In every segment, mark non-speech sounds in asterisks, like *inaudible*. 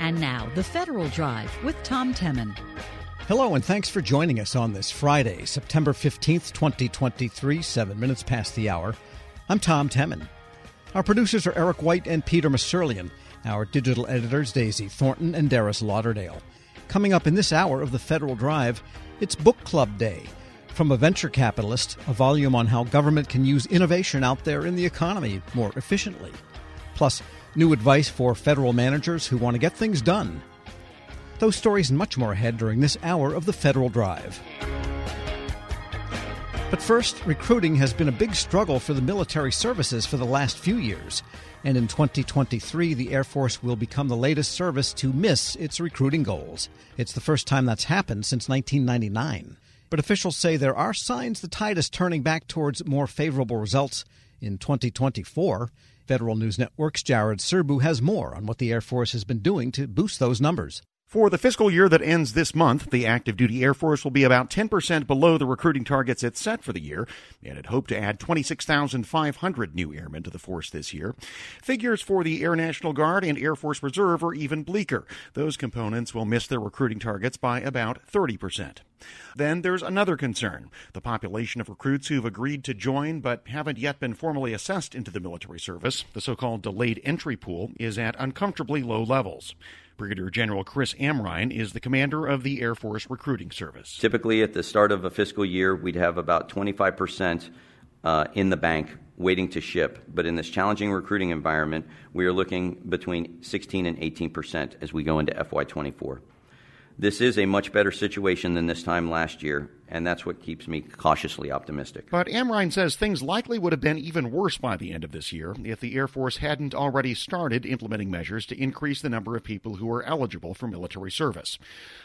And now, the Federal Drive with Tom Temin. Hello, and thanks for joining us on this Friday, September 15th, 2023, seven minutes past the hour. I'm Tom Temin. Our producers are Eric White and Peter Musurlian. Our digital editors, Daisy Thornton and Darius Lauderdale. Coming up in this hour of the Federal Drive, it's Book Club Day. From a venture capitalist, a volume on how government can use innovation out there in the economy more efficiently. Plus, new advice for federal managers who want to get things done. Those stories and much more ahead during this hour of the Federal Drive. But first, recruiting has been a big struggle for the military services for the last few years. And in 2023, the Air Force will become the latest service to miss its recruiting goals. It's the first time that's happened since 1999. But officials say there are signs the tide is turning back towards more favorable results in 2024. Federal News Network's Jared Serbu has more on what the Air Force has been doing to boost those numbers. For the fiscal year that ends this month, the active duty Air Force will be about 10% below the recruiting targets it set for the year, and it hoped to add 26,500 new airmen to the force this year. Figures for the Air National Guard and Air Force Reserve are even bleaker. Those components will miss their recruiting targets by about 30%. Then there's another concern the population of recruits who've agreed to join but haven't yet been formally assessed into the military service, the so called delayed entry pool, is at uncomfortably low levels. Brigadier General Chris Amrine is the commander of the Air Force Recruiting Service. Typically, at the start of a fiscal year, we'd have about 25% uh, in the bank waiting to ship. But in this challenging recruiting environment, we are looking between 16 and 18% as we go into FY24. This is a much better situation than this time last year, and that's what keeps me cautiously optimistic. But Amrine says things likely would have been even worse by the end of this year if the Air Force hadn't already started implementing measures to increase the number of people who are eligible for military service.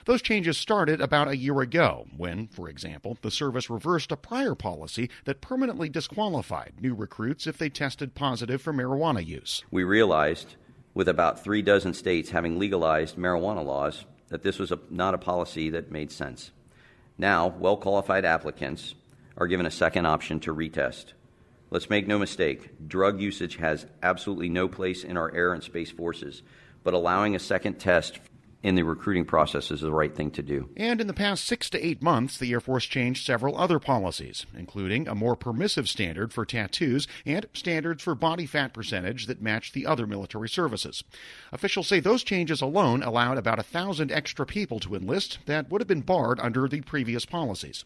Those changes started about a year ago when, for example, the service reversed a prior policy that permanently disqualified new recruits if they tested positive for marijuana use. We realized, with about three dozen states having legalized marijuana laws, that this was a, not a policy that made sense. Now, well qualified applicants are given a second option to retest. Let's make no mistake, drug usage has absolutely no place in our air and space forces, but allowing a second test in the recruiting process is the right thing to do. And in the past six to eight months, the Air Force changed several other policies, including a more permissive standard for tattoos and standards for body fat percentage that match the other military services. Officials say those changes alone allowed about a thousand extra people to enlist that would have been barred under the previous policies.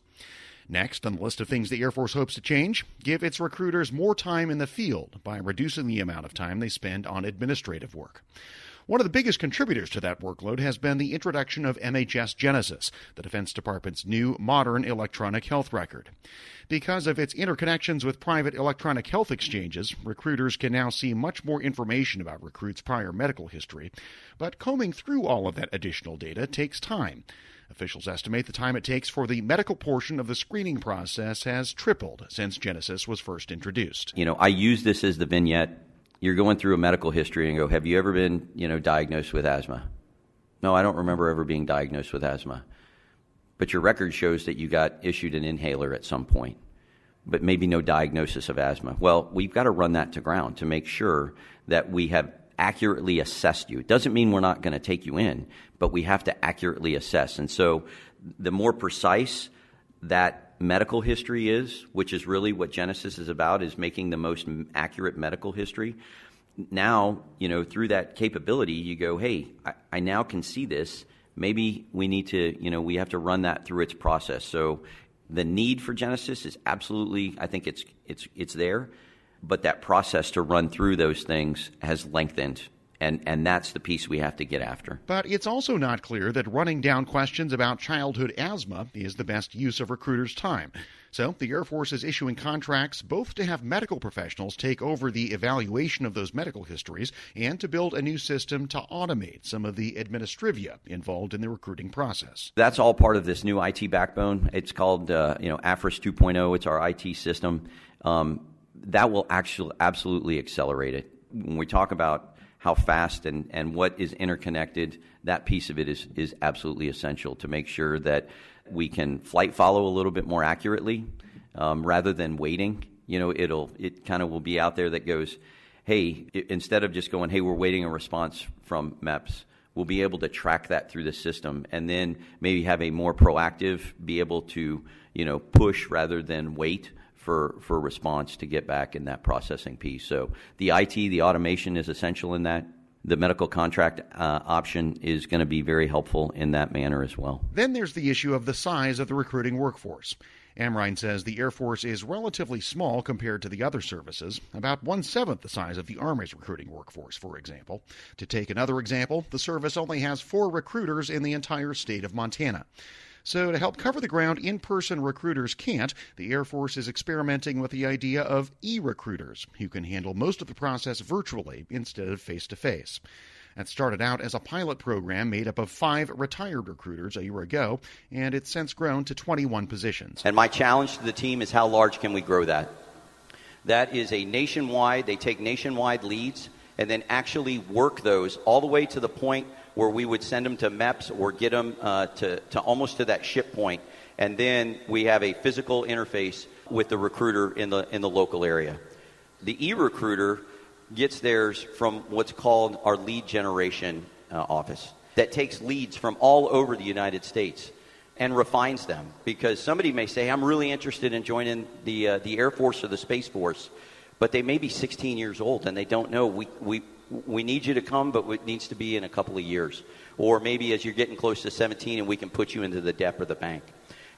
Next on the list of things the Air Force hopes to change, give its recruiters more time in the field by reducing the amount of time they spend on administrative work. One of the biggest contributors to that workload has been the introduction of MHS Genesis, the Defense Department's new modern electronic health record. Because of its interconnections with private electronic health exchanges, recruiters can now see much more information about recruits' prior medical history. But combing through all of that additional data takes time. Officials estimate the time it takes for the medical portion of the screening process has tripled since Genesis was first introduced. You know, I use this as the vignette you're going through a medical history and go, "Have you ever been, you know, diagnosed with asthma?" No, I don't remember ever being diagnosed with asthma. But your record shows that you got issued an inhaler at some point, but maybe no diagnosis of asthma. Well, we've got to run that to ground to make sure that we have accurately assessed you. It doesn't mean we're not going to take you in, but we have to accurately assess. And so the more precise that medical history is, which is really what Genesis is about, is making the most accurate medical history. Now, you know, through that capability, you go, hey, I, I now can see this. Maybe we need to, you know, we have to run that through its process. So the need for Genesis is absolutely, I think it's it's it's there, but that process to run through those things has lengthened and, and that's the piece we have to get after. But it's also not clear that running down questions about childhood asthma is the best use of recruiters' time. So the Air Force is issuing contracts both to have medical professionals take over the evaluation of those medical histories and to build a new system to automate some of the administrivia involved in the recruiting process. That's all part of this new IT backbone. It's called uh, you know AFRIS 2.0. It's our IT system. Um, that will actually absolutely accelerate it. When we talk about how fast and, and what is interconnected, that piece of it is, is absolutely essential to make sure that we can flight follow a little bit more accurately um, rather than waiting. You know, it'll it kind of will be out there that goes, hey, instead of just going, hey, we're waiting a response from MEPS, we'll be able to track that through the system and then maybe have a more proactive, be able to, you know, push rather than wait for, for response to get back in that processing piece. So the IT, the automation is essential in that. The medical contract uh, option is going to be very helpful in that manner as well. Then there's the issue of the size of the recruiting workforce. Amrine says the Air Force is relatively small compared to the other services, about one seventh the size of the Army's recruiting workforce, for example. To take another example, the service only has four recruiters in the entire state of Montana. So, to help cover the ground in person recruiters can't, the Air Force is experimenting with the idea of e recruiters who can handle most of the process virtually instead of face to face. That started out as a pilot program made up of five retired recruiters a year ago, and it's since grown to 21 positions. And my challenge to the team is how large can we grow that? That is a nationwide, they take nationwide leads and then actually work those all the way to the point where we would send them to MEPS or get them uh, to, to almost to that ship point. And then we have a physical interface with the recruiter in the, in the local area. The e recruiter gets theirs from what's called our lead generation uh, office that takes leads from all over the United States and refines them because somebody may say I'm really interested in joining the uh, the Air Force or the Space Force but they may be 16 years old and they don't know we we we need you to come but it needs to be in a couple of years or maybe as you're getting close to 17 and we can put you into the DEP or the bank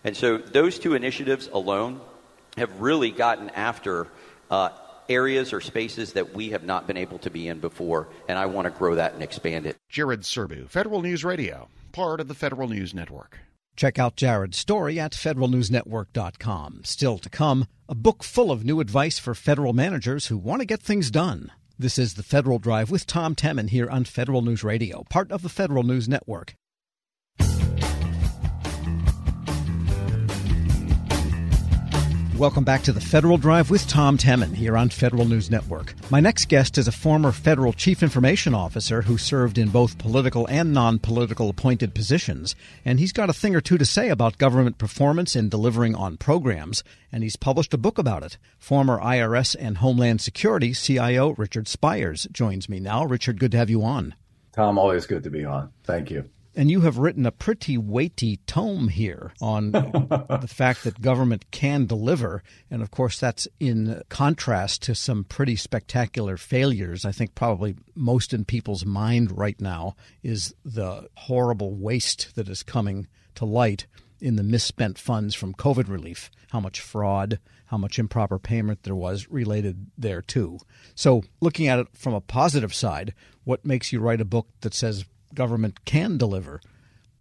and so those two initiatives alone have really gotten after uh, areas or spaces that we have not been able to be in before, and I want to grow that and expand it. Jared Serbu, Federal News Radio, part of the Federal News Network. Check out Jared's story at federalnewsnetwork.com. Still to come, a book full of new advice for federal managers who want to get things done. This is the Federal Drive with Tom Temin here on Federal News Radio, part of the Federal News Network. Welcome back to the Federal Drive with Tom Temin here on Federal News Network. My next guest is a former federal chief information officer who served in both political and non political appointed positions, and he's got a thing or two to say about government performance in delivering on programs, and he's published a book about it. Former IRS and Homeland Security CIO Richard Spires joins me now. Richard, good to have you on. Tom, always good to be on. Thank you. And you have written a pretty weighty tome here on *laughs* the fact that government can deliver. And of course, that's in contrast to some pretty spectacular failures. I think probably most in people's mind right now is the horrible waste that is coming to light in the misspent funds from COVID relief, how much fraud, how much improper payment there was related there too. So, looking at it from a positive side, what makes you write a book that says government can deliver?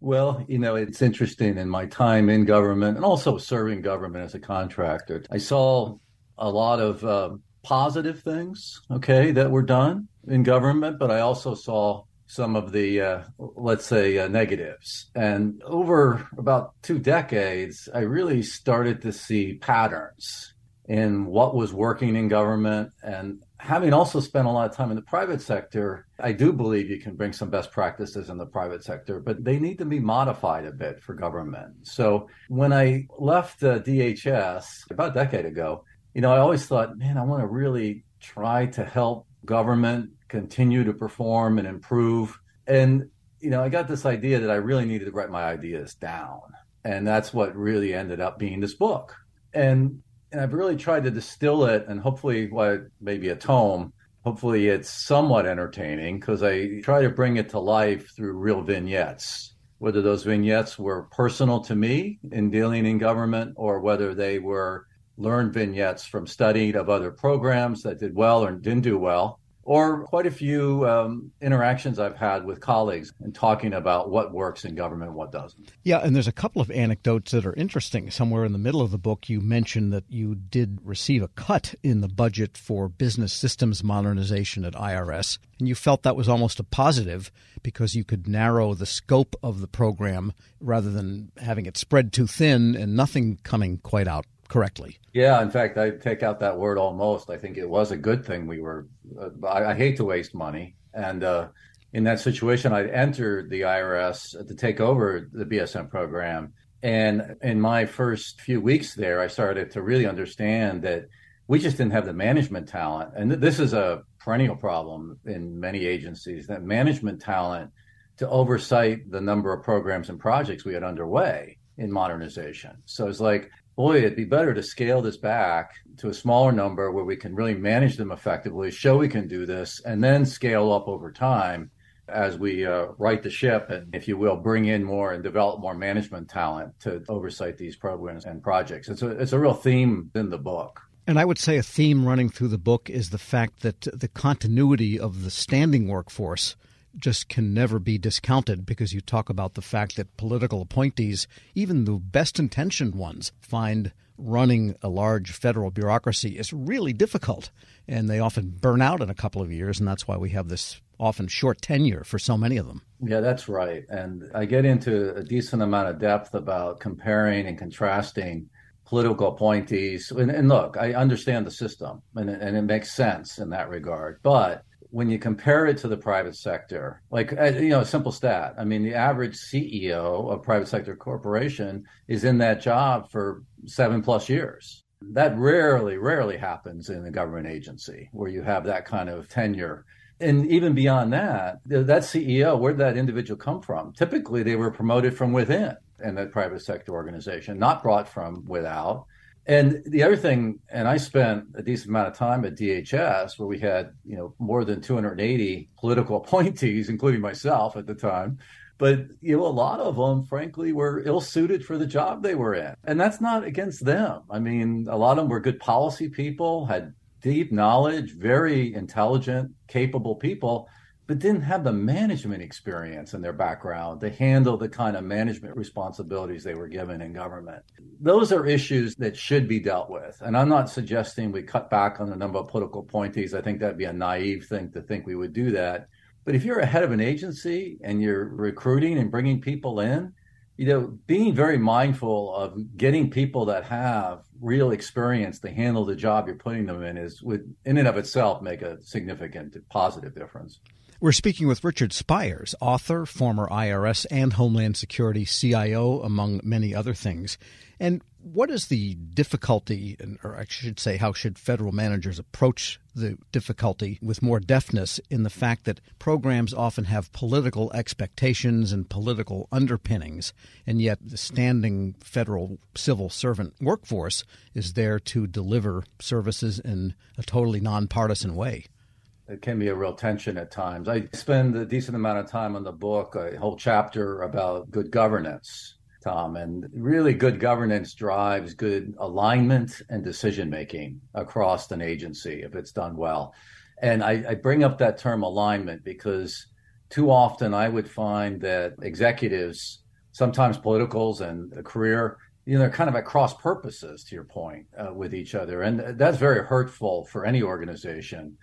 Well, you know, it's interesting in my time in government and also serving government as a contractor. I saw a lot of uh, positive things, okay, that were done in government, but I also saw some of the, uh, let's say, uh, negatives. And over about two decades, I really started to see patterns in what was working in government and having also spent a lot of time in the private sector, I do believe you can bring some best practices in the private sector, but they need to be modified a bit for government. So when I left uh, DHS about a decade ago, you know, I always thought, man, I want to really try to help government continue to perform and improve. And, you know, I got this idea that I really needed to write my ideas down. And that's what really ended up being this book. And and I've really tried to distill it and hopefully what maybe a tome. Hopefully it's somewhat entertaining because I try to bring it to life through real vignettes. Whether those vignettes were personal to me in dealing in government or whether they were learned vignettes from studying of other programs that did well or didn't do well or quite a few um, interactions I've had with colleagues and talking about what works in government and what doesn't. Yeah, and there's a couple of anecdotes that are interesting. Somewhere in the middle of the book, you mentioned that you did receive a cut in the budget for business systems modernization at IRS, and you felt that was almost a positive because you could narrow the scope of the program rather than having it spread too thin and nothing coming quite out correctly. Yeah, in fact, I take out that word almost. I think it was a good thing we were. Uh, I, I, hate to waste money, and uh, in that situation, I'd entered the IRS to take over the BSM program. And in my first few weeks there, I started to really understand that we just didn't have the management talent. And th- this is a perennial problem in many agencies that management talent to oversight the number of programs and projects we had underway in modernization. So it's like, boy, it'd be better to scale this back to a smaller number where we can really manage them effectively, show we can do this, and then scale up over time as we uh, right the ship and, if you will, bring in more and develop more management talent to oversight these programs and projects. It's a, it's a real theme in the book. And I would say a theme running through the book is the fact that the continuity of the standing workforce just can never be discounted because you talk about the fact that political appointees, even the best intentioned ones, find running a large federal bureaucracy is really difficult. And they often burn out in a couple of years. And that's why we have this often short tenure for so many of them. Yeah, that's right. And I get into a decent amount of depth about comparing and contrasting political appointees. And, and look, I understand the system and, and it makes sense in that regard. But when you compare it to the private sector, like, uh, you know, simple stat, I mean, the average CEO of private sector corporation is in that job for seven plus years. That rarely, rarely happens in a government agency where you have that kind of tenure and even beyond that, that CEO, where did that individual come from? Typically, they were promoted from within in that private sector organization, not brought from without. And the other thing, and I spent a decent amount of time at DHS, where we had you know more than 280 political *laughs* appointees, including myself at the time. But you know, a lot of them, frankly, were ill-suited for the job they were in, and that's not against them. I mean, a lot of them were good policy people, had deep knowledge, very intelligent, capable people, but didn't have the management experience in their background to handle the kind of management responsibilities they were given in government. Those are issues that should be dealt with. And I'm not suggesting we cut back on the number of political appointees. I think that'd be a naive thing to think we would do that. But if you're a head of an agency and you're recruiting and bringing people in, you know, being very mindful of getting people that have real experience to handle the job you're putting them in is would in and of itself make a significant positive difference. We're speaking with Richard Spires, author, former IRS and Homeland Security CIO, among many other things. And what is the difficulty, or I should say, how should federal managers approach the difficulty with more deftness in the fact that programs often have political expectations and political underpinnings, and yet the standing federal civil servant workforce is there to deliver services in a totally nonpartisan way? It can be a real tension at times. I spend a decent amount of time on the book, a whole chapter about good governance, Tom, and really good governance drives good alignment and decision making across an agency if it's done well. And I, I bring up that term alignment because too often I would find that executives, sometimes politicals and a career, you know, they're kind of at cross purposes to your point uh, with each other. And that's very hurtful for any organization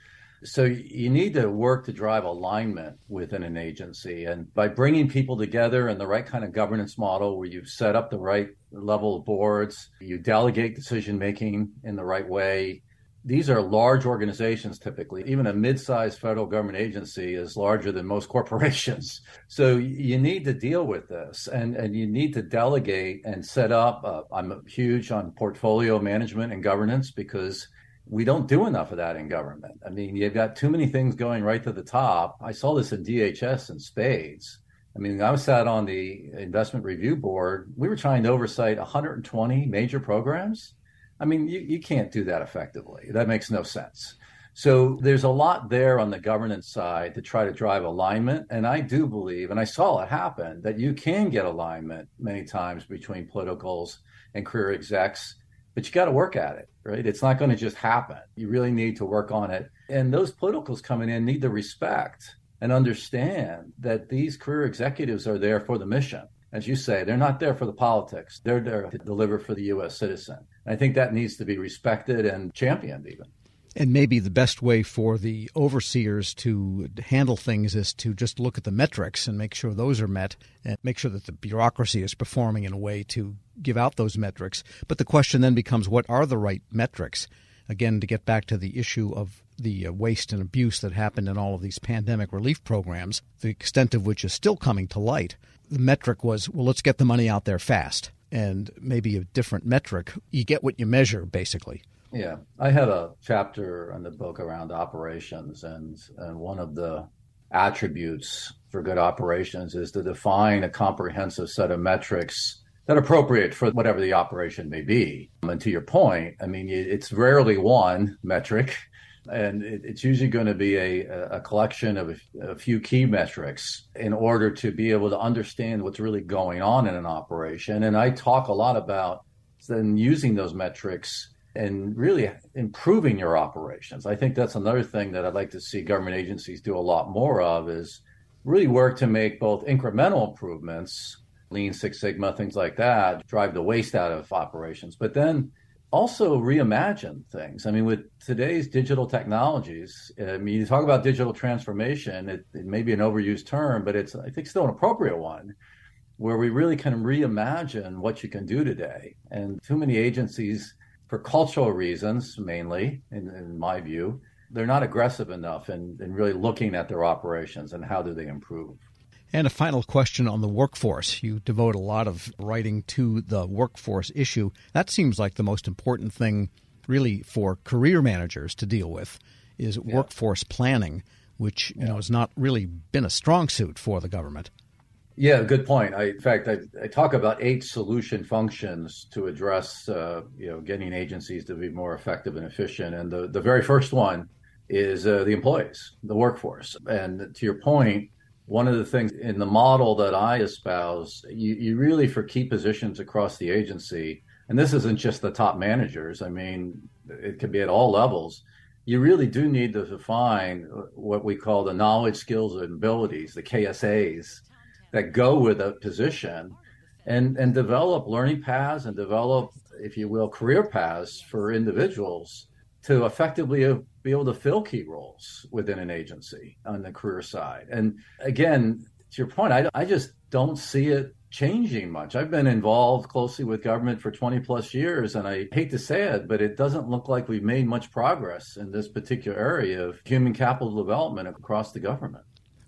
so you need to work to drive alignment within an agency. And by bringing people together in the right kind of governance model where you've set up the right level of boards, you delegate decision making in the right way. These are large organizations typically. Even a mid-sized federal government agency is larger than most *laughs* corporations. So you need to deal with this and, and you need to delegate and set up. Uh, I'm huge on portfolio management and governance because we don't do enough of that in government. I mean, you've got too many things going right to the top. I saw this in DHS and spades. I mean, I was sat on the investment review board. We were trying to oversight 120 major programs. I mean, you, you can't do that effectively. That makes no sense. So there's a lot there on the governance side to try to drive alignment. And I do believe, and I saw it happen, that you can get alignment many times between politicals and career execs but you got to work at it, right? It's not going to just happen. You really need to work on it. And those politicals coming in need to respect and understand that these career executives are there for the mission. As you say, they're not there for the politics. They're there to deliver for the U.S. citizen. And I think that needs to be respected and championed, even. And maybe the best way for the overseers to handle things is to just look at the metrics and make sure those are met and make sure that the bureaucracy is performing in a way to give out those metrics. But the question then becomes what are the right metrics? Again, to get back to the issue of the uh, waste and abuse that happened in all of these pandemic relief programs, the extent of which is still coming to light. The metric was, well, let's get the money out there fast. And maybe a different metric. You get what you measure, basically. Yeah, I had a chapter in the book around operations, and and one of the attributes for good operations is to define a comprehensive set of metrics that are appropriate for whatever the operation may be. And to your point, I mean, it's rarely one metric, and it's usually going to be a, a collection of a, a few key metrics in order to be able to understand what's really going on in an operation. And I talk a lot about then using those metrics and really improving your operations. I think that's another thing that I'd like to see government agencies do a lot more of is really work to make both incremental improvements, Lean Six Sigma, things like that, drive the waste out of operations, but then also reimagine things. I mean, with today's digital technologies, I mean, you talk about digital transformation, it, it may be an overused term, but it's, I think, still an appropriate one where we really can reimagine what you can do today. And too many agencies for cultural reasons, mainly, in, in my view, they're not aggressive enough in, in really looking at their operations and how do they improve. And a final question on the workforce. You devote a lot of writing to the workforce issue. That seems like the most important thing, really, for career managers to deal with is yeah. workforce planning, which you yeah. know has not really been a strong suit for the government. Yeah, good point. I, in fact, I, I, talk about eight solution functions to address, uh, you know, getting agencies to be more effective and efficient. And the, the very first one is uh, the employees, the workforce. And to your point, one of the things in the model that I espouse, you, you really, for key positions across the agency, and this isn't just the top managers, I mean, it could be at all levels. You really do need to define what we call the knowledge, skills, and abilities, the KSAs, that go with a position and and develop learning paths and develop if you will career paths for individuals to effectively be able to fill key roles within an agency on the career side. And again to your point i, I just don't see it changing much. I've been involved closely with government for 20 plus years and i hate to say it but it doesn't look like we've made much progress in this particular area of human capital development across the government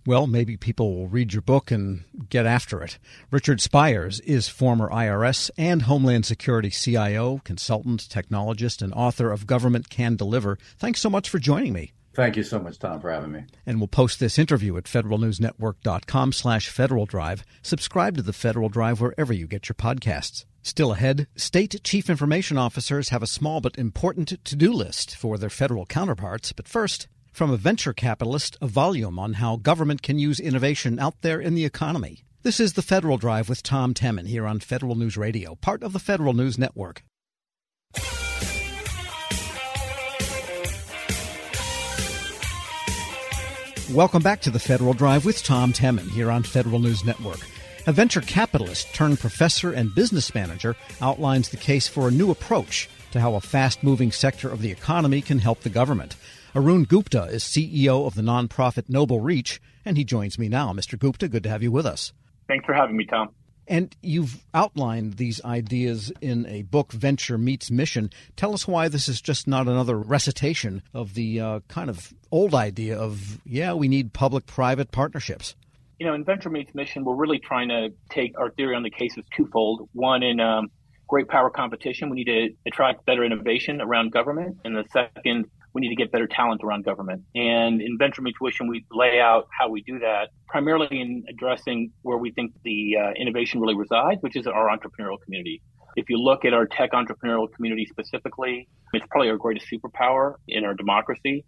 well, maybe people will read your book and get after it. Richard Spires is former IRS and Homeland Security CIO, consultant, technologist, and author of Government Can Deliver. Thanks so much for joining me. Thank you so much, Tom, for having me. And we'll post this interview at federalnewsnetwork.com slash Federal Drive. Subscribe to the Federal Drive wherever you get your podcasts. Still ahead, state chief information officers have a small but important to-do list for their federal counterparts. But first, from a venture capitalist, a volume on how government can use innovation out there in the economy. This is the Federal Drive with Tom Temin here on Federal News Radio, part of the Federal News Network. Welcome back to the Federal Drive with Tom Temin here on Federal News Network. A venture capitalist turned professor and business manager outlines the case for a new approach to how a fast moving sector of the economy can help the government. Arun Gupta is CEO of the nonprofit Noble Reach, and he joins me now. Mr. Gupta, good to have you with us. Thanks for having me, Tom. And you've outlined these ideas in a book, Venture Meets Mission. Tell us why this is just not another recitation of the uh, kind of old idea of, yeah, we need public private partnerships. You know, in Venture Meets Mission, we're really trying to take our theory on the case is twofold. One, in um, great power competition, we need to attract better innovation around government. And the second, we need to get better talent around government. And in Venture Mission, we lay out how we do that, primarily in addressing where we think the uh, innovation really resides, which is our entrepreneurial community. If you look at our tech entrepreneurial community specifically, it's probably our greatest superpower in our democracy.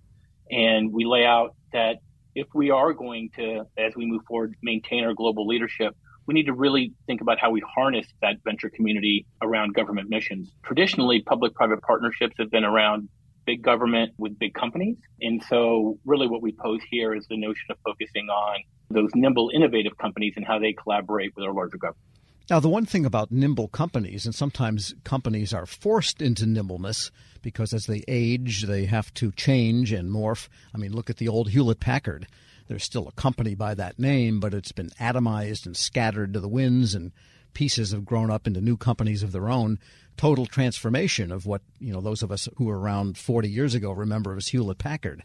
And we lay out that if we are going to, as we move forward, maintain our global leadership, we need to really think about how we harness that venture community around government missions. Traditionally, public private partnerships have been around big government with big companies. And so, really, what we pose here is the notion of focusing on those nimble, innovative companies and how they collaborate with our larger government. Now, the one thing about nimble companies, and sometimes companies are forced into nimbleness because as they age, they have to change and morph. I mean, look at the old Hewlett Packard. There's still a company by that name, but it's been atomized and scattered to the winds, and pieces have grown up into new companies of their own total transformation of what you know those of us who were around 40 years ago remember as Hewlett Packard.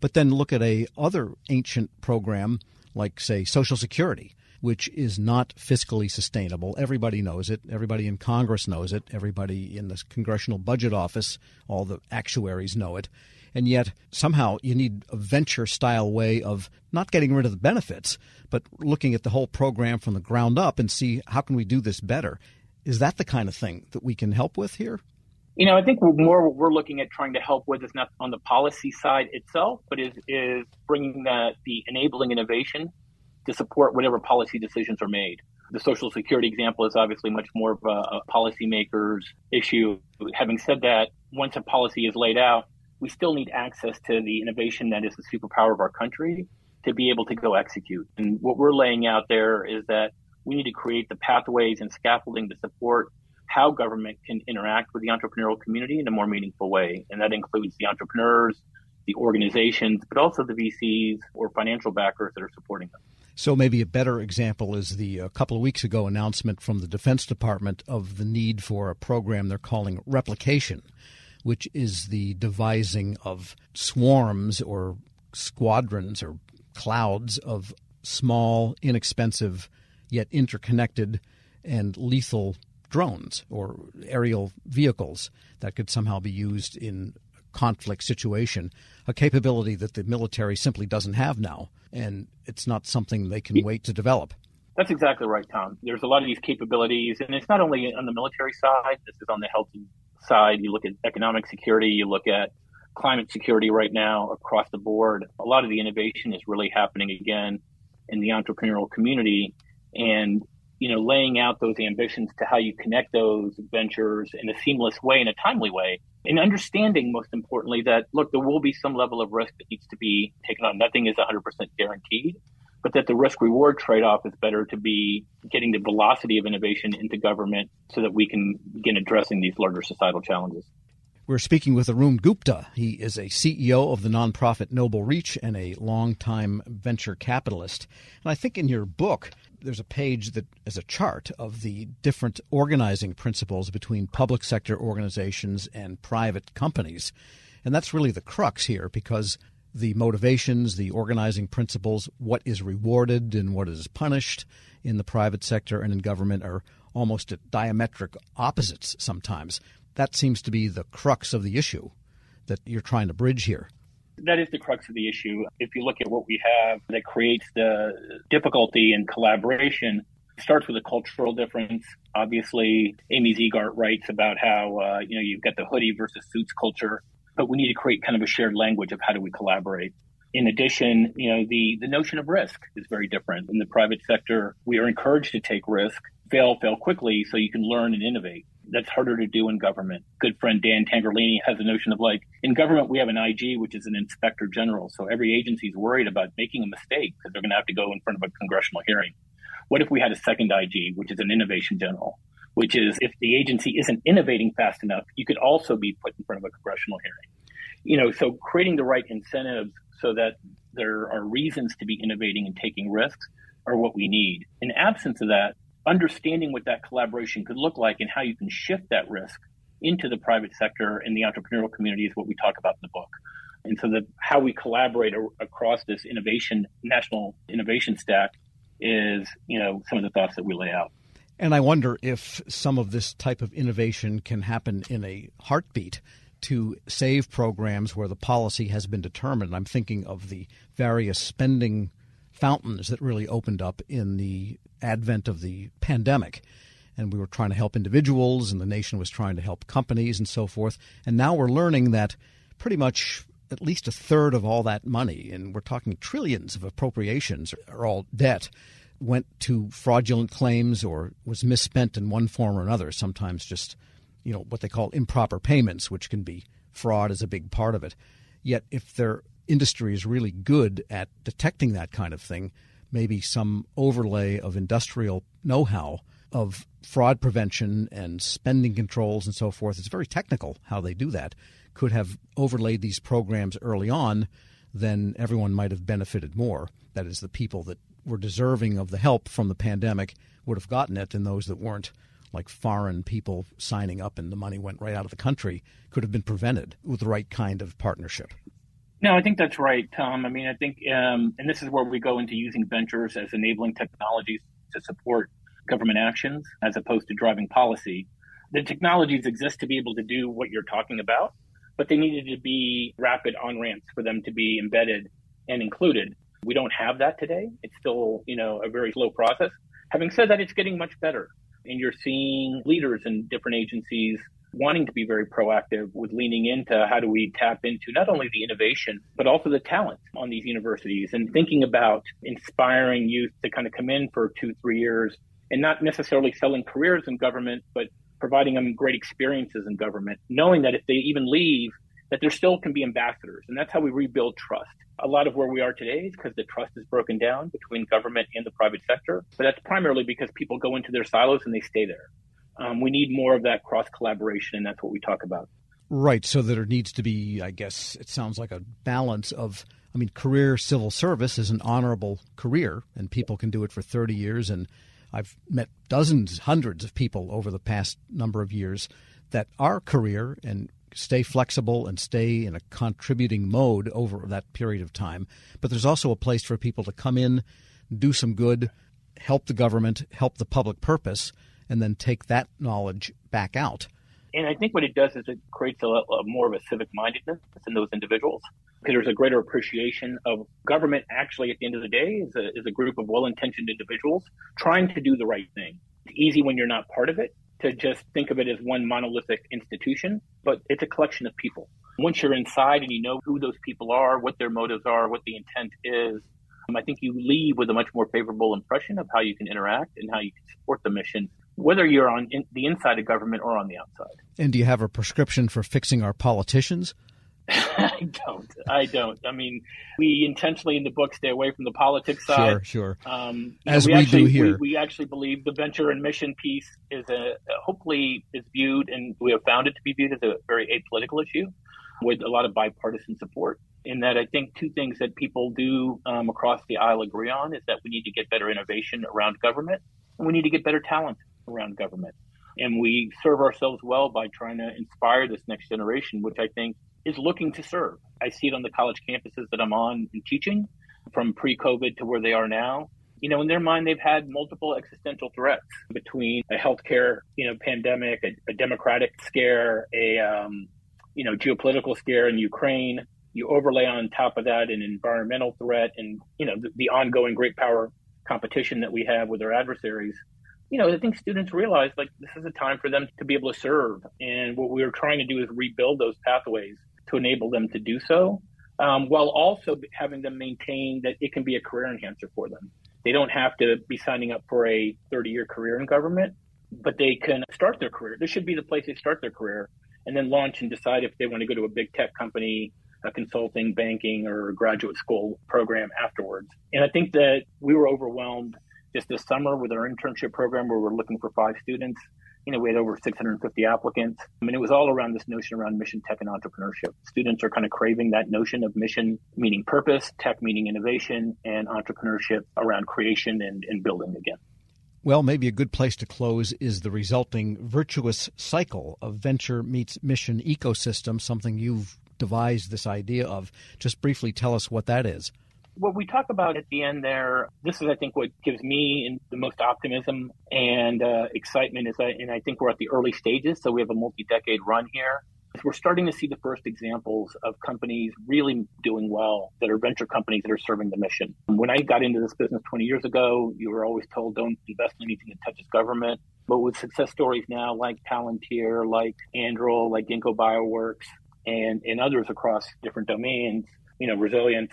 But then look at a other ancient program like say Social Security, which is not fiscally sustainable. Everybody knows it. Everybody in Congress knows it. Everybody in the Congressional Budget Office, all the actuaries know it. And yet, somehow, you need a venture style way of not getting rid of the benefits, but looking at the whole program from the ground up and see how can we do this better. Is that the kind of thing that we can help with here? You know, I think more what we're looking at trying to help with is not on the policy side itself, but is is bringing the, the enabling innovation to support whatever policy decisions are made. The Social Security example is obviously much more of a, a policymaker's issue. Having said that, once a policy is laid out, we still need access to the innovation that is the superpower of our country to be able to go execute. And what we're laying out there is that we need to create the pathways and scaffolding to support how government can interact with the entrepreneurial community in a more meaningful way. And that includes the entrepreneurs, the organizations, but also the VCs or financial backers that are supporting them. So maybe a better example is the a couple of weeks ago announcement from the Defense Department of the need for a program they're calling Replicator, which is the devising of swarms or squadrons or clouds of small, inexpensive, yet interconnected and lethal drones or aerial vehicles that could somehow be used in conflict situation, a capability that the military simply doesn't have now, and it's not something they can wait to develop. That's exactly right, Tom. There's a lot of these capabilities, and it's not only on the military side. This is on the health side. You look at economic security. You look at climate security right now across the board. A lot of the innovation is really happening again in the entrepreneurial community, and you know, laying out those ambitions to how you connect those ventures in a seamless way, in a timely way, and understanding, most importantly, that look, there will be some level of risk that needs to be taken on. Nothing is 100% guaranteed, but that the risk reward trade off is better to be getting the velocity of innovation into government so that we can begin addressing these larger societal challenges. We're speaking with Arun Gupta. He is a CEO of the nonprofit Noble Reach and a longtime venture capitalist. And I think in your book, there's a page that is a chart of the different organizing principles between public sector organizations and private companies. And that's really the crux here because the motivations, the organizing principles, what is rewarded and what is punished in the private sector and in government are almost at diametric opposites sometimes. That seems to be the crux of the issue that you're trying to bridge here. That is the crux of the issue. If you look at what we have that creates the difficulty in collaboration, starts with a cultural difference. Obviously, Amy Zegart writes about how uh, you know you've got the hoodie versus suits culture, but we need to create kind of a shared language of how do we collaborate. In addition, you know the the notion of risk is very different. In the private sector, we are encouraged to take risk, fail, fail quickly, so you can learn and innovate that's harder to do in government. Good friend Dan Tangherlini has the notion of like in government we have an IG which is an inspector general, so every agency is worried about making a mistake because they're going to have to go in front of a congressional hearing. What if we had a second IG, which is an innovation general, which is if the agency isn't innovating fast enough, you could also be put in front of a congressional hearing. You know, so creating the right incentives so that there are reasons to be innovating and taking risks are what we need. In absence of that, understanding what that collaboration could look like and how you can shift that risk into the private sector and the entrepreneurial community is what we talk about in the book. And so that how we collaborate across this innovation, national innovation stack is, you know, some of the thoughts that we lay out. And I wonder if some of this type of innovation can happen in a heartbeat to save programs where the policy has been determined. I'm thinking of the various spending fountains that really opened up in the advent of the pandemic. And we were trying to help individuals, and the nation was trying to help companies and so forth. And now we're learning that pretty much at least a third of all that money, and we're talking trillions of appropriations, are all debt, went to fraudulent claims or was misspent in one form or another. Sometimes just, you know, what they call improper payments, which can be fraud is a big part of it. Yet, if their industry is really good at detecting that kind of thing, maybe some overlay of industrial know how of fraud prevention and spending controls and so forth. It's very technical how they do that. Could have overlaid these programs early on, then everyone might have benefited more. That is, the people that were deserving of the help from the pandemic would have gotten it, and those that weren't, like foreign people signing up and the money went right out of the country, could have been prevented with the right kind of partnership. No, I think that's right, Tom. I mean, I think, um, and this is where we go into using ventures as enabling technologies to support government actions as opposed to driving policy. The technologies exist to be able to do what you're talking about, but they needed to be rapid on ramps for them to be embedded and included. We don't have that today. It's still, you know, a very slow process. Having said that, it's getting much better. And you're seeing leaders in different agencies wanting to be very proactive with leaning into how do we tap into not only the innovation, but also the talent on these universities and thinking about inspiring youth to kind of come in for two, three years and not necessarily selling careers in government, but providing them great experiences in government, knowing that if they even leave, that there still can be ambassadors. And that's how we rebuild trust. A lot of where we are today is because the trust is broken down between government and the private sector. But that's primarily because people go into their silos and they stay there. Um, we need more of that cross collaboration, and that's what we talk about. Right. So there needs to be, I guess, it sounds like a balance of. I mean, career civil service is an honorable career, and people can do it for 30 years. And I've met dozens, hundreds of people over the past number of years that are career and stay flexible and stay in a contributing mode over that period of time. But there's also a place for people to come in, do some good, help the government, help the public purpose, and then take that knowledge back out. And I think what it does is it creates a, a more of a civic mindedness in those individuals because there's a greater appreciation of government actually at the end of the day is a, is a group of well intentioned individuals trying to do the right thing. It's easy when you're not part of it to just think of it as one monolithic institution, but it's a collection of people. Once you're inside and you know who those people are, what their motives are, what the intent is, um, I think you leave with a much more favorable impression of how you can interact and how you can support the mission, whether you're on in the inside of government or on the outside. And do you have a prescription for fixing our politicians? *laughs* I don't. I don't. I mean, we intentionally in the book stay away from the politics side. Sure, sure. Um, As know, we, we actually, do here. We, we, actually believe the venture and mission piece is a hopefully is viewed, and we have found it to be viewed as a very apolitical issue with a lot of bipartisan support. In that, I think two things that people do um, across the aisle agree on is that we need to get better innovation around government, and we need to get better talent around government. And we serve ourselves well by trying to inspire this next generation, which I think is looking to serve. I see it on the college campuses that I'm on and teaching from pre COVID to where they are now. You know, in their mind, they've had multiple existential threats between a healthcare, you know, pandemic, a, a democratic scare, a, um, you know, geopolitical scare in Ukraine. You overlay on top of that an environmental threat and, you know, the, the ongoing great power competition that we have with our adversaries you know, I think students realize like this is a time for them to be able to serve. And what we are trying to do is rebuild those pathways to enable them to do so, um, while also having them maintain that it can be a career enhancer for them. They don't have to be signing up for a 30 year career in government, but they can start their career. This should be the place they start their career and then launch and decide if they want to go to a big tech company, a consulting, banking, or graduate school program afterwards. And I think that we were overwhelmed just this summer with our internship program where we're looking for five students you know, we had over 650 applicants. I mean, it was all around this notion around mission tech and entrepreneurship. Students are kind of craving that notion of mission meaning purpose, tech meaning innovation, and entrepreneurship around creation and, and building again. Well, maybe a good place to close is the resulting virtuous cycle of venture meets mission ecosystem, something you've devised this idea of. Just briefly tell us what that is what we talk about at the end there, this is, I think, what gives me the most optimism and uh, excitement is, that, and I think we're at the early stages. So we have a multi-decade run here. We're starting to see the first examples of companies really doing well that are venture companies that are serving the mission. When I got into this business 20 years ago, you were always told don't invest in anything that touches government. But with success stories now like Palantir, like Anduril, like Ginkgo Bioworks, and, and others across different domains, you know, resilience,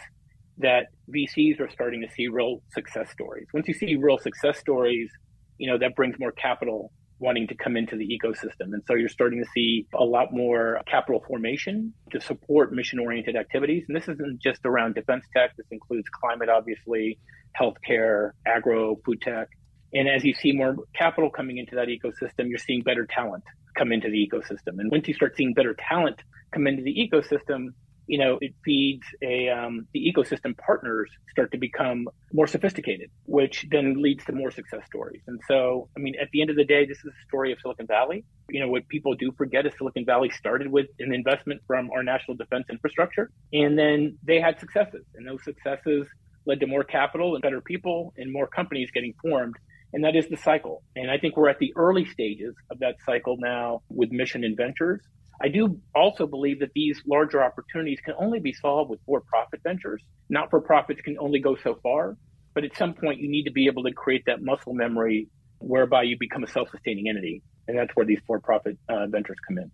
that VCs are starting to see real success stories. Once you see real success stories, you know, that brings more capital wanting to come into the ecosystem. And so you're starting to see a lot more capital formation to support mission oriented activities. And this isn't just around defense tech, this includes climate, obviously, healthcare, agro, food tech. And as you see more capital coming into that ecosystem, you're seeing better talent come into the ecosystem. And once you start seeing better talent come into the ecosystem, you know, it feeds a um, the ecosystem partners start to become more sophisticated, which then leads to more success stories. And so, I mean, at the end of the day, this is a story of Silicon Valley. You know, what people do forget is Silicon Valley started with an investment from our national defense infrastructure, and then they had successes, and those successes led to more capital and better people and more companies getting formed. And that is the cycle. And I think we're at the early stages of that cycle now with mission and ventures. I do also believe that these larger opportunities can only be solved with for profit ventures. Not for profits can only go so far, but at some point you need to be able to create that muscle memory whereby you become a self sustaining entity. And that's where these for profit uh, ventures come in.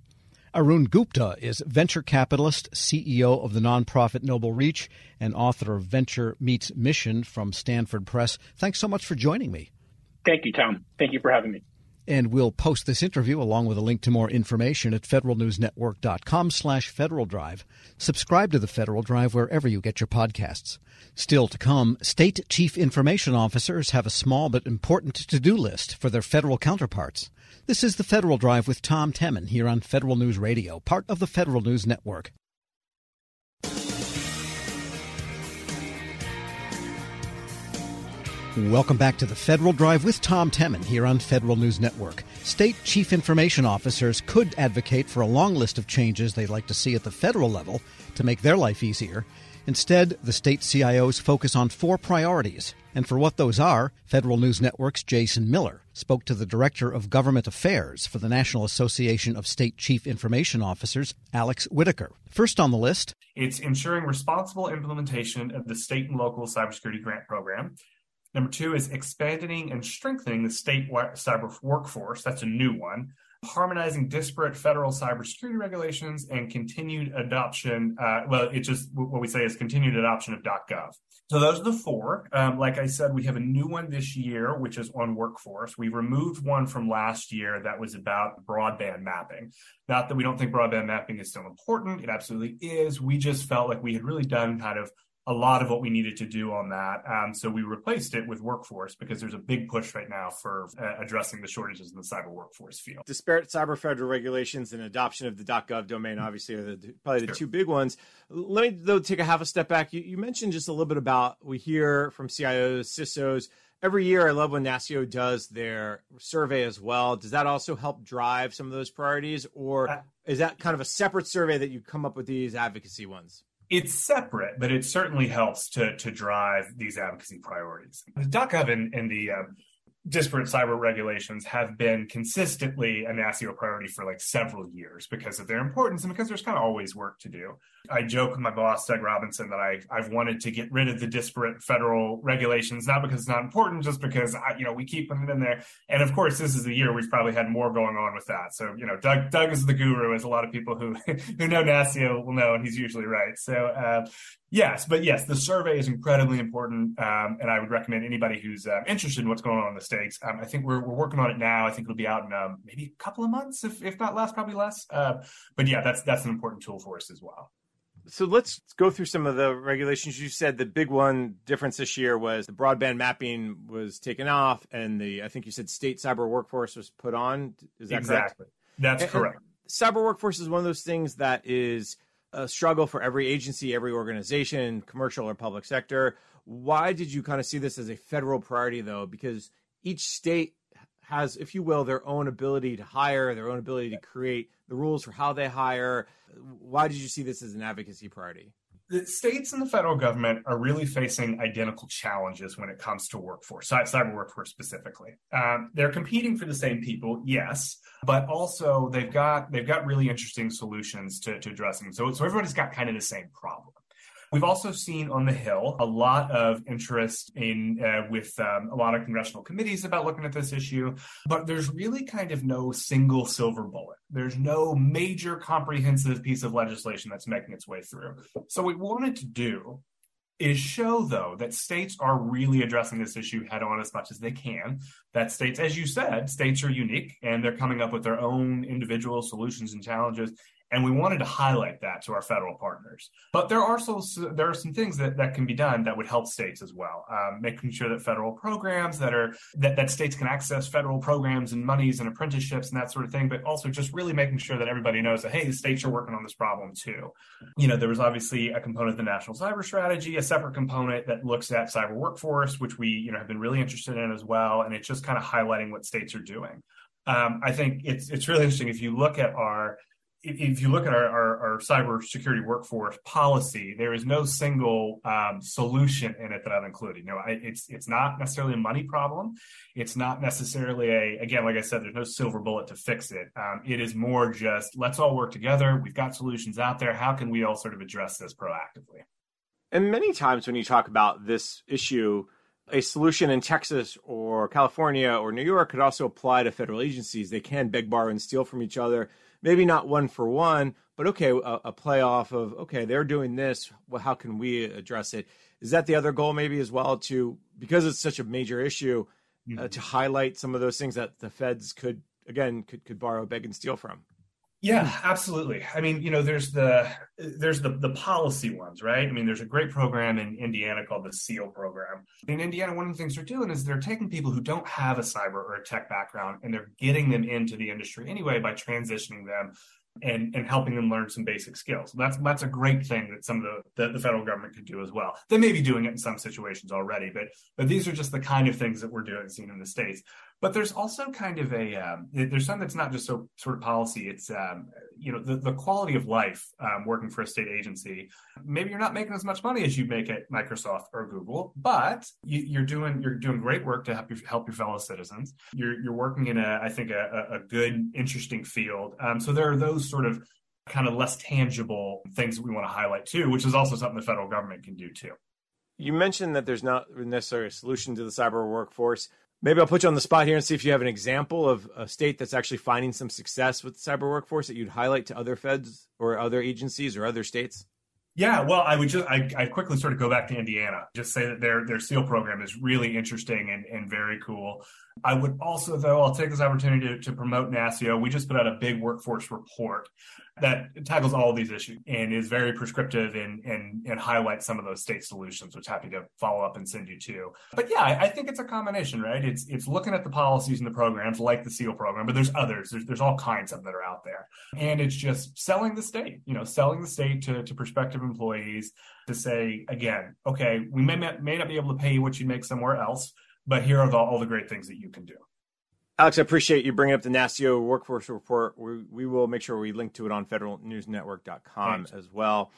Arun Gupta is venture capitalist, CEO of the nonprofit Noble Reach, and author of Venture Meets Mission from Stanford Press. Thanks so much for joining me. Thank you, Tom. Thank you for having me. And we'll post this interview along with a link to more information at federalnewsnetwork.com slash Federal Drive. Subscribe to the Federal Drive wherever you get your podcasts. Still to come, state chief information officers have a small but important to-do list for their federal counterparts. This is the Federal Drive with Tom Temin here on Federal News Radio, part of the Federal News Network. Welcome back to the Federal Drive with Tom Temin here on Federal News Network. State chief information officers could advocate for a long list of changes they'd like to see at the federal level to make their life easier. Instead, the state CIOs focus on four priorities. And for what those are, Federal News Network's Jason Miller spoke to the Director of Government Affairs for the National Association of State Chief Information Officers, Alex Whitaker. First on the list, it's ensuring responsible implementation of the state and local cybersecurity grant program Number two is expanding and strengthening the state cyber workforce. That's a new one. Harmonizing disparate federal cybersecurity regulations and continued adoption. Uh, well, it just what we say is continued adoption of .gov. So those are the four. Um, like I said, we have a new one this year, which is on workforce. We removed one from last year that was about broadband mapping. Not that we don't think broadband mapping is still important; it absolutely is. We just felt like we had really done kind of a lot of what we needed to do on that. Um, so we replaced it with workforce because there's a big push right now for uh, addressing the shortages in the cyber workforce field. Disparate cyber federal regulations and adoption of the .gov domain obviously are the, probably the sure. two big ones. Let me though take a half a step back. You, you mentioned just a little bit about we hear from CIOs, CISOs every year. I love when NASCIO does their survey as well. Does that also help drive some of those priorities, or uh, is that kind of a separate survey that you come up with these advocacy ones? It's separate, but it certainly helps to to drive these advocacy priorities. The .gov and, and the uh, disparate cyber regulations have been consistently a NASCIO priority for like several years because of their importance and because there's kind of always work to do. I joke with my boss, Doug Robinson, that I, I've wanted to get rid of the disparate federal regulations, not because it's not important, just because, I, you know, we keep them in there. And of course, this is the year we've probably had more going on with that. So, you know, Doug, Doug is the guru, as a lot of people who, *laughs* who know NASCIO will know, and he's usually right. So, uh, Yes, but yes, the survey is incredibly important, um, and I would recommend anybody who's uh, interested in what's going on in the states. Um, I think we're we're working on it now. I think it'll be out in um, maybe a couple of months, if if not less, probably less. Uh, but yeah, that's that's an important tool for us as well. So let's go through some of the regulations. You said the big one difference this year was the broadband mapping was taken off, and the I think you said state cyber workforce was put on. Is that exactly? Correct? That's and, correct. And cyber workforce is one of those things that is a struggle for every agency, every organization, commercial or public sector. Why did you kind of see this as a federal priority, though? Because each state has, if you will, their own ability to hire, their own ability to create the rules for how they hire. Why did you see this as an advocacy priority? The states and the federal government are really facing identical challenges when it comes to workforce, cyber workforce specifically. Um, they're competing for the same people, yes, but also they've got they've got really interesting solutions to, to addressing. So, so everybody's got kind of the same problem. We've also seen on the Hill a lot of interest in uh, with um, a lot of congressional committees about looking at this issue, but there's really kind of no single silver bullet. There's no major comprehensive piece of legislation that's making its way through. So what we wanted to do is show though that states are really addressing this issue head on as much as they can that states as you said states are unique and they're coming up with their own individual solutions and challenges and we wanted to highlight that to our federal partners. But there are also there are some things that, that can be done that would help states as well. Um, making sure that federal programs that are that, that states can access federal programs and monies and apprenticeships and that sort of thing, but also just really making sure that everybody knows that hey, the states are working on this problem too. You know, there was obviously a component of the national cyber strategy, a separate component that looks at cyber workforce, which we you know have been really interested in as well, and it's just kind of highlighting what states are doing. Um, I think it's it's really interesting if you look at our if you look at our, our, our cybersecurity workforce policy, there is no single um, solution in it that I've included. You know, I, it's it's not necessarily a money problem. It's not necessarily a again, like I said, there's no silver bullet to fix it. Um, it is more just let's all work together. We've got solutions out there. How can we all sort of address this proactively? And many times when you talk about this issue, a solution in Texas or California or New York could also apply to federal agencies. They can beg, borrow, and steal from each other maybe not one for one, but okay, a, a playoff of okay, they're doing this. Well, how can we address it? Is that the other goal, maybe as well, to because it's such a major issue, uh, mm-hmm. uh, to highlight some of those things that the feds could again could could borrow, beg, and steal from? Yeah, mm-hmm. absolutely. I mean, you know, there's the there's the the policy ones, right? I mean, there's a great program in Indiana called the SEAL program. In Indiana, one of the things they're doing is they're taking people who don't have a cyber or a tech background and they're getting them into the industry anyway by transitioning them and and helping them learn some basic skills. That's that's a great thing that some of the, the, the federal government could do as well. They may be doing it in some situations already, but but these are just the kind of things that we're doing seen in the states. But there's also kind of a um, there's something that's not just so sort of policy. It's um, you know the, the quality of life um, working for a state agency. Maybe you're not making as much money as you make at Microsoft or Google, but you, are doing you're doing great work to help you help your fellow citizens. You're you're working in a I think a, a good interesting field. Um, so there are those sort of kind of less tangible things that we want to highlight too, which is also something the federal government can do too. You mentioned that there's not necessarily a solution to the cyber workforce. Maybe I'll put you on the spot here and see if you have an example of a state that's actually finding some success with the cyber workforce that you'd highlight to other feds or other agencies or other states. Yeah, well, I would just I, I quickly sort of go back to Indiana. Just say that their their SEAL program is really interesting and, and very cool. I would also, though, I'll take this opportunity to, to promote NASCIO. We just put out a big workforce report that tackles all of these issues and is very prescriptive and and and highlights some of those state solutions, which happy to follow up and send you to. But yeah, I, I, think it's a combination, right? It's it's looking at the policies and the programs like the SEAL program, but there's others. There's there's all kinds of them that are out there. And it's just selling the state, you know, selling the state to, to prospective employees to say, again, okay, we may, may not be able to pay you what you make somewhere else, but here are the, all the great things that you can do. Alex, I appreciate you bringing up the NASCIO workforce report. We, we will make sure we link to it on federalnewsnetwork.com Thanks. as well.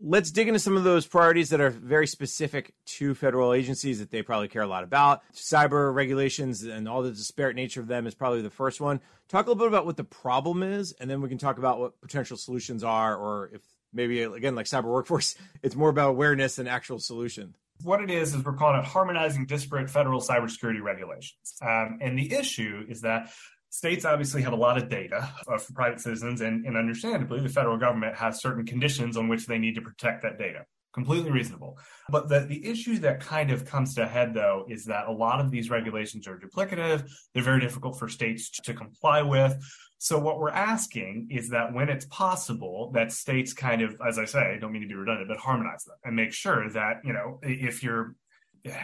Let's dig into some of those priorities that are very specific to federal agencies that they probably care a lot about. Cyber regulations and all the disparate nature of them is probably the first one. Talk a little bit about what the problem is, and then we can talk about what potential solutions are, or if maybe, again, like cyber workforce, *laughs* it's more about awareness than actual solution what it is is we're calling it harmonizing disparate federal cybersecurity regulations. Um, and the issue is that states obviously have a lot of data for private citizens, and, and understandably, the federal government has certain conditions on which they need to protect that data. Completely reasonable. But the, the issue that kind of comes to head, though, is that a lot of these regulations are duplicative. They're very difficult for states to comply with. So what we're asking is that when it's possible, that states kind of, as I say, I don't mean to be redundant, but harmonize them and make sure that, you know, if you're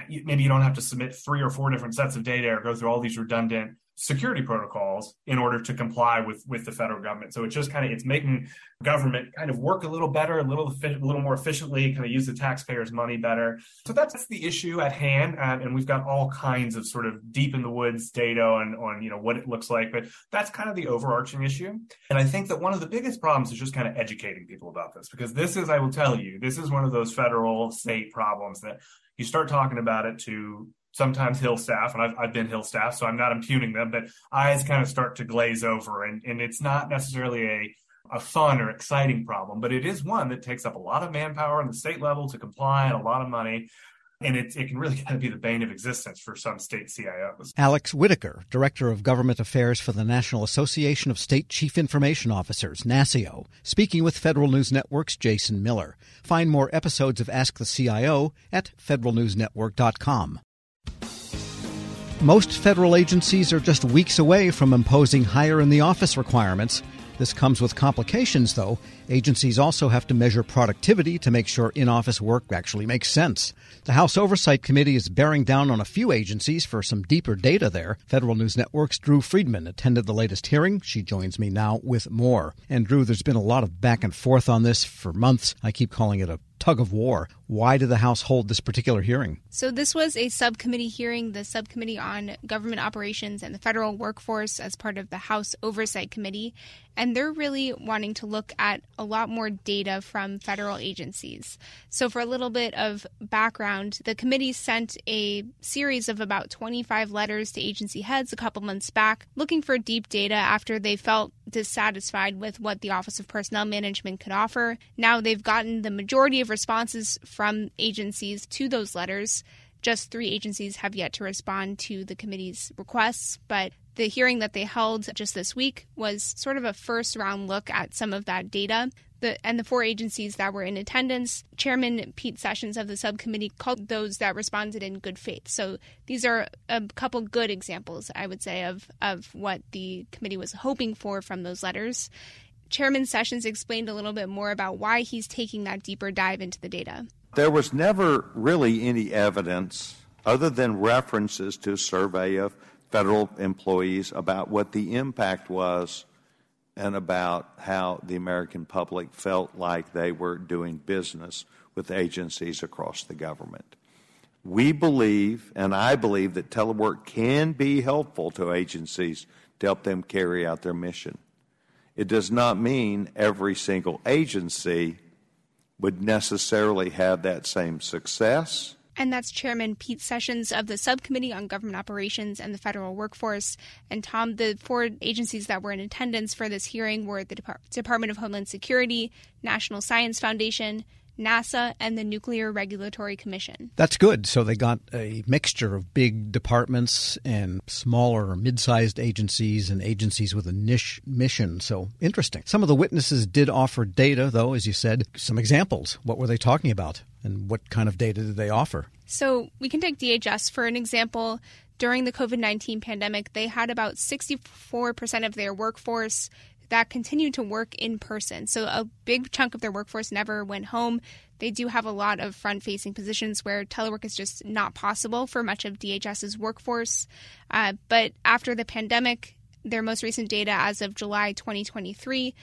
maybe you don't have to submit three or four different sets of data or go through all these redundant security protocols in order to comply with with the federal government. So it's just kind of it's making government kind of work a little better, a little a little more efficiently, kind of use the taxpayers' money better. So that's the issue at hand, and, and we've got all kinds of sort of deep in the woods data on on you know what it looks like, but that's kind of the overarching issue. And I think that one of the biggest problems is just kind of educating people about this because this is, I will tell you, this is one of those federal state problems that you start talking about it to sometimes Hill staff, and I've, I've been Hill staff, so I'm not impugning them, but eyes kind of start to glaze over, and, and it's not necessarily a a fun or exciting problem, but it is one that takes up a lot of manpower on the state level to comply and a lot of money. And it, it can really *laughs* kind of be the bane of existence for some state CIOs. Alex Whitaker, Director of Government Affairs for the National Association of State Chief Information Officers, NASCIO, speaking with Federal News Network's Jason Miller. Find more episodes of Ask the CIO at federalnewsnetwork.com. Most federal agencies are just weeks away from imposing higher in the office requirements. This comes with complications, though. Agencies also have to measure productivity to make sure in office work actually makes sense. The House Oversight Committee is bearing down on a few agencies for some deeper data there. Federal News Network's Drew Friedman attended the latest hearing. She joins me now with more. And Drew, there's been a lot of back and forth on this for months. I keep calling it a tug of war. Why did the House hold this particular hearing? So, this was a subcommittee hearing, the Subcommittee on Government Operations and the Federal Workforce, as part of the House Oversight Committee. And they're really wanting to look at a lot more data from federal agencies. So, for a little bit of background, the committee sent a series of about 25 letters to agency heads a couple months back looking for deep data after they felt dissatisfied with what the Office of Personnel Management could offer. Now they've gotten the majority of responses from agencies to those letters. Just three agencies have yet to respond to the committee's requests, but the hearing that they held just this week was sort of a first round look at some of that data. The, and the four agencies that were in attendance, Chairman Pete Sessions of the subcommittee called those that responded in good faith. So these are a couple good examples, I would say, of, of what the committee was hoping for from those letters. Chairman Sessions explained a little bit more about why he's taking that deeper dive into the data. There was never really any evidence other than references to a survey of federal employees about what the impact was and about how the American public felt like they were doing business with agencies across the government. We believe, and I believe, that telework can be helpful to agencies to help them carry out their mission. It does not mean every single agency would necessarily have that same success. And that's Chairman Pete Sessions of the Subcommittee on Government Operations and the Federal Workforce. And Tom, the four agencies that were in attendance for this hearing were the Depart- Department of Homeland Security, National Science Foundation, NASA, and the Nuclear Regulatory Commission. That's good. So they got a mixture of big departments and smaller or mid sized agencies and agencies with a niche mission. So interesting. Some of the witnesses did offer data, though, as you said. Some examples. What were they talking about? And what kind of data did they offer? So we can take DHS for an example. During the COVID 19 pandemic, they had about 64% of their workforce that continued to work in person. So a big chunk of their workforce never went home. They do have a lot of front facing positions where telework is just not possible for much of DHS's workforce. Uh, but after the pandemic, their most recent data as of July 2023,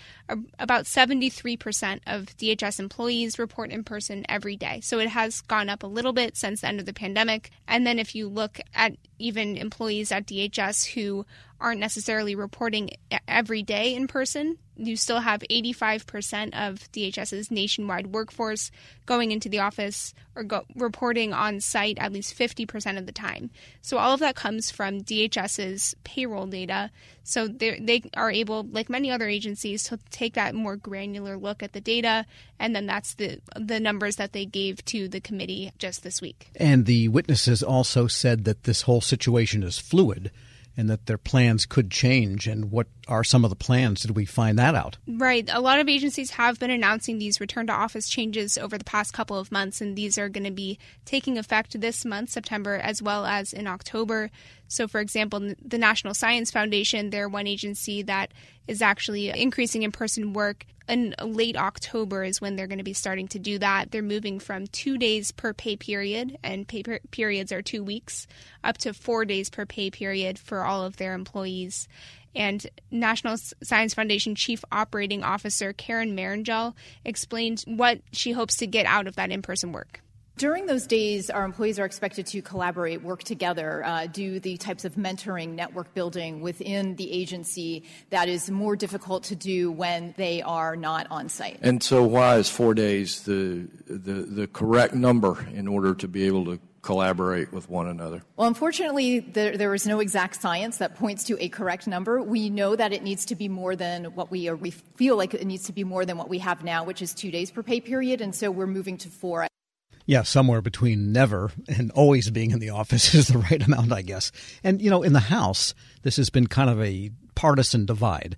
about 73% of DHS employees report in person every day. So it has gone up a little bit since the end of the pandemic. And then if you look at even employees at DHS who aren't necessarily reporting every day in person, you still have 85% of DHS's nationwide workforce going into the office or go, reporting on site at least 50% of the time. So all of that comes from DHS's payroll data. So they are able, like many other agencies, to take that more granular look at the data, and then that's the the numbers that they gave to the committee just this week. And the witnesses also said that this whole situation is fluid and that their plans could change. And what are some of the plans? Did we find that out? Right. A lot of agencies have been announcing these return to office changes over the past couple of months, and these are going to be taking effect this month, September, as well as in October. So, for example, the National Science Foundation, they're one agency that is actually increasing in person work. In late October is when they're going to be starting to do that. They're moving from two days per pay period, and pay per- periods are two weeks, up to four days per pay period for all of their employees. And National Science Foundation Chief Operating Officer Karen Marrongelle explained what she hopes to get out of that in person work. During those days, our employees are expected to collaborate, work together, uh, do the types of mentoring, network building within the agency that is more difficult to do when they are not on site. And so, why is four days the, the, the correct number in order to be able to collaborate with one another? Well, unfortunately, there, there is no exact science that points to a correct number. We know that it needs to be more than what we, we feel like it needs to be more than what we have now, which is two days per pay period, and so we're moving to four. Yeah, somewhere between never and always being in the office *laughs* is the right amount, I guess. And, you know, in the House, this has been kind of a partisan divide.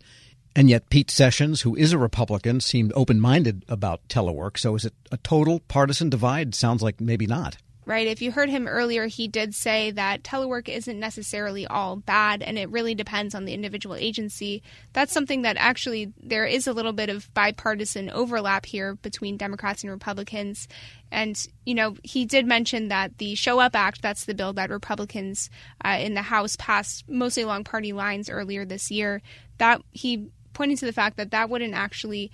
And yet, Pete Sessions, who is a Republican, seemed open minded about telework. So is it a total partisan divide? Sounds like maybe not right? If you heard him earlier, he did say that telework isn't necessarily all bad and it really depends on the individual agency. That's something that actually there is a little bit of bipartisan overlap here between Democrats and Republicans. And, you know, he did mention that the Show Up Act, that's the bill that Republicans uh, in the House passed mostly along party lines earlier this year, that he pointed to the fact that that wouldn't actually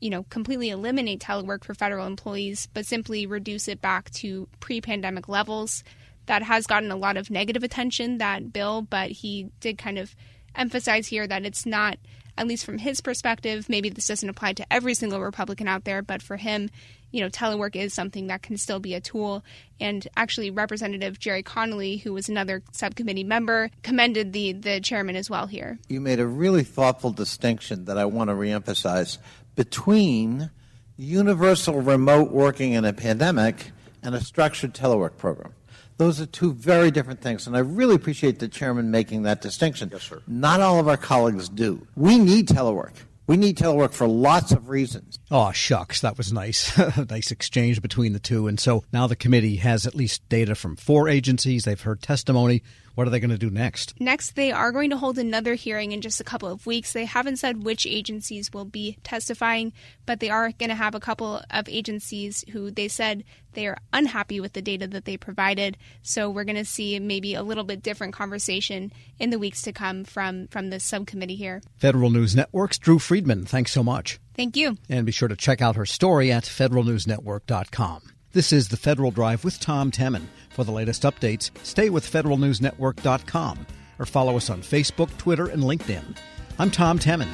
you know, completely eliminate telework for federal employees, but simply reduce it back to pre pandemic levels. That has gotten a lot of negative attention, that bill, but he did kind of emphasize here that it's not, at least from his perspective, maybe this doesn't apply to every single Republican out there, but for him, you know, telework is something that can still be a tool. And actually, Representative Gerry Connolly, who was another subcommittee member, commended the the chairman as well here. You made a really thoughtful distinction that I want to reemphasize between universal remote working in a pandemic and a structured telework program. Those are two very different things, and I really appreciate the chairman making that distinction. Yes, sir. Not all of our colleagues do. We need telework. We need telework for lots of reasons. Oh, shucks. That was nice. *laughs* nice exchange between the two. And so now the committee has at least data from four agencies. They've heard testimony. What are they going to do next? Next, they are going to hold another hearing in just a couple of weeks. They haven't said which agencies will be testifying, but they are going to have a couple of agencies who they said they are unhappy with the data that they provided. So we're going to see maybe a little bit different conversation in the weeks to come from from this subcommittee here. Federal News Network's Drew Friedman. Thanks so much. Thank you. And be sure to check out her story at federalnewsnetwork.com. This is the Federal Drive with Tom Temin. For the latest updates, stay with federalnewsnetwork.com or follow us on Facebook, Twitter, and LinkedIn. I'm Tom Temin.